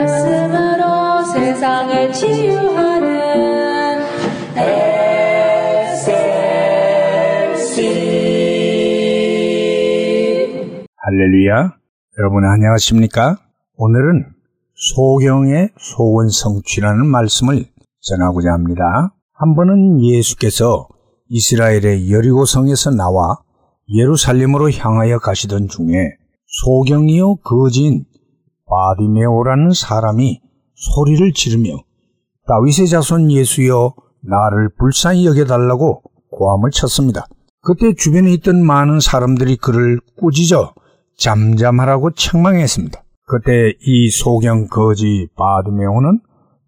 말씀으로 세상을 치유하는 SLC 할렐루야. 여러분 안녕하십니까? 오늘은 소경의 소원 성취라는 말씀을 전하고자 합니다. 한 번은 예수께서 이스라엘의 여리고성에서 나와 예루살렘으로 향하여 가시던 중에 소경이요 거진 바디메오라는 사람이 소리를 지르며 다윗의 자손 예수여 나를 불쌍히 여겨달라고 고함을 쳤습니다. 그때 주변에 있던 많은 사람들이 그를 꾸짖어 잠잠하라고 책망했습니다. 그때 이 소경 거지 바디메오는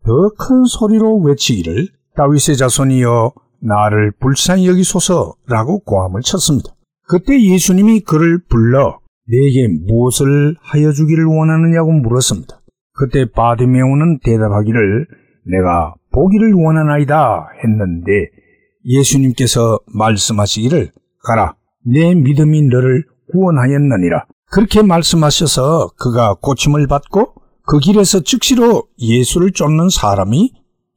더 큰 소리로 외치기를 다윗의 자손이여 나를 불쌍히 여기소서라고 고함을 쳤습니다. 그때 예수님이 그를 불러 내게 무엇을 하여 주기를 원하느냐고 물었습니다. 그때 바디메오는 대답하기를 내가 보기를 원하나이다 했는데 예수님께서 말씀하시기를 가라 내 믿음이 너를 구원하였느니라 그렇게 말씀하셔서 그가 고침을 받고 그 길에서 즉시로 예수를 쫓는 사람이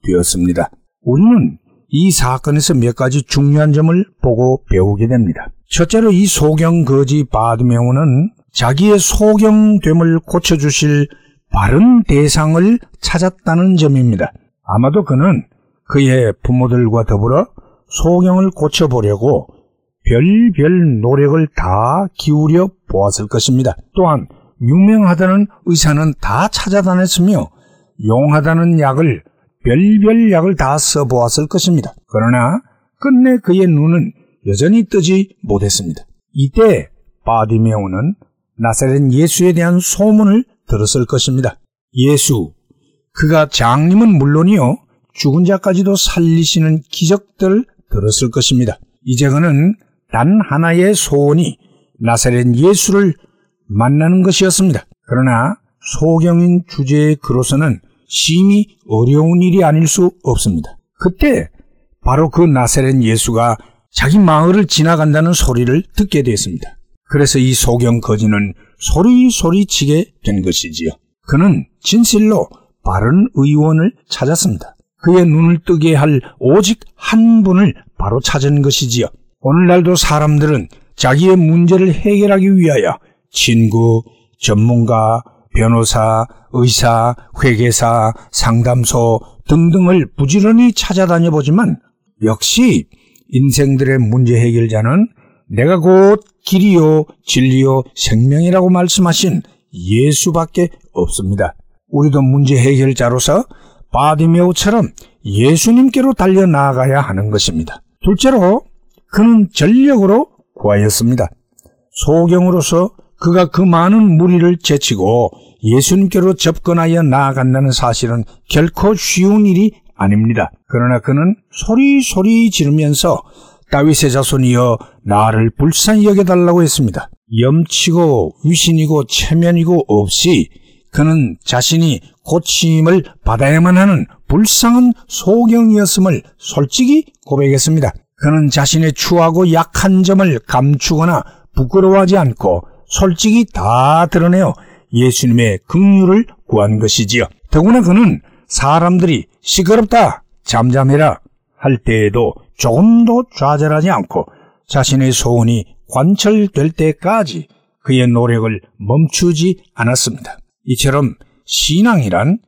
되었습니다. 우리는 이 사건에서 몇 가지 중요한 점을 보고 배우게 됩니다. 첫째로 이 소경 거지 바드메오는 자기의 소경됨을 고쳐주실 바른 대상을 찾았다는 점입니다. 아마도 그는 그의 부모들과 더불어 소경을 고쳐보려고 별별 노력을 다 기울여 보았을 것입니다. 또한 유명하다는 의사는 다 찾아다녔으며 용하다는 약을 별별 약을 다 써보았을 것입니다. 그러나 끝내 그의 눈은 여전히 뜨지 못했습니다. 이때 바디메오는 나사렛 예수에 대한 소문을 들었을 것입니다. 예수, 그가 장님은 물론이요, 죽은 자까지도 살리시는 기적들을 들었을 것입니다. 이제 그는 단 하나의 소원이 나사렛 예수를 만나는 것이었습니다. 그러나 소경인 주제의 그로서는 심히 어려운 일이 아닐 수 없습니다. 그때 바로 그 나사렛 예수가 자기 마을을 지나간다는 소리를 듣게 되었습니다. 그래서 이 소경 거지는 소리소리 치게 된 것이지요. 그는 진실로 바른 의원을 찾았습니다. 그의 눈을 뜨게 할 오직 한 분을 바로 찾은 것이지요. 오늘날도 사람들은 자기의 문제를 해결하기 위하여 친구, 전문가, 변호사, 의사, 회계사, 상담소 등등을 부지런히 찾아다녀 보지만 역시 인생들의 문제 해결자는 내가 곧 길이요, 진리요, 생명이라고 말씀하신 예수밖에 없습니다. 우리도 문제 해결자로서 바디메오처럼 예수님께로 달려 나아가야 하는 것입니다. 둘째로 그는 전력으로 구하였습니다. 소경으로서 그가 그 많은 무리를 제치고 예수님께로 접근하여 나아간다는 사실은 결코 쉬운 일이 아닙니다. 그러나 그는 소리소리 지르면서 다윗의 자손이여 나를 불쌍히 여겨달라고 했습니다. 염치고 위신이고 체면이고 없이 그는 자신이 고침을 받아야만 하는 불쌍한 소경이었음을 솔직히 고백했습니다. 그는 자신의 추하고 약한 점을 감추거나 부끄러워하지 않고 솔직히 다 드러내어 예수님의 긍휼을 구한 것이지요. 더구나 그는 사람들이 시끄럽다, 잠잠해라 할 때에도 조금도 좌절하지 않고 자신의 소원이 관철될 때까지 그의 노력을 멈추지 않았습니다. 이처럼 신앙이란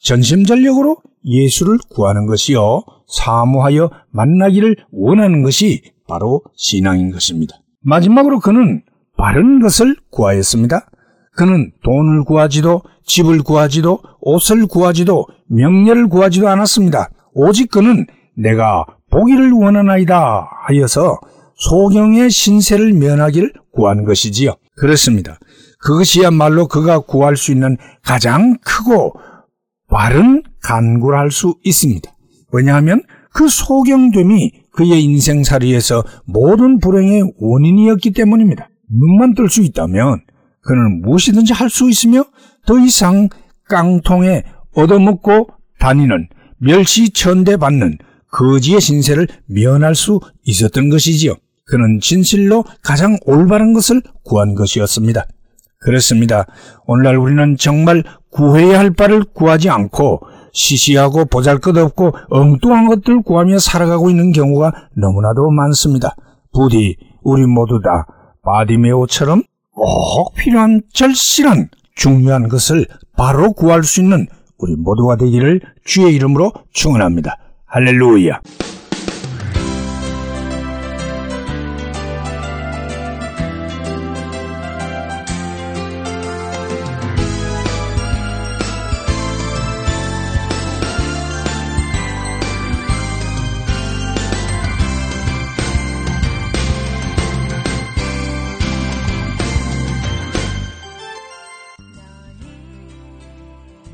전심전력으로 예수를 구하는 것이요. 사모하여 만나기를 원하는 것이 바로 신앙인 것입니다. 마지막으로 그는 바른 것을 구하였습니다. 그는 돈을 구하지도 집을 구하지도 옷을 구하지도 명예를 구하지도 않았습니다. 오직 그는 내가 보기를 원하나이다 하여서 소경의 신세를 면하기를 구한 것이지요. 그렇습니다. 그것이야말로 그가 구할 수 있는 가장 크고 바른 간구를 할 수 있습니다. 왜냐하면 그 소경됨이 그의 인생살이에서 모든 불행의 원인이었기 때문입니다. 눈만 뜰 수 있다면 그는 무엇이든지 할 수 있으며 더 이상 깡통에 얻어먹고 다니는 멸시 천대받는 거지의 신세를 면할 수 있었던 것이지요. 그는 진실로 가장 올바른 것을 구한 것이었습니다. 그렇습니다. 오늘날 우리는 정말 구해야 할 바를 구하지 않고 시시하고 보잘것없고 엉뚱한 것들 구하며 살아가고 있는 경우가 너무나도 많습니다. 부디 우리 모두 다 바디메오처럼 꼭 필요한 절실한 중요한 것을 바로 구할 수 있는 우리 모두가 되기를 주의 이름으로 축원합니다. 할렐루야.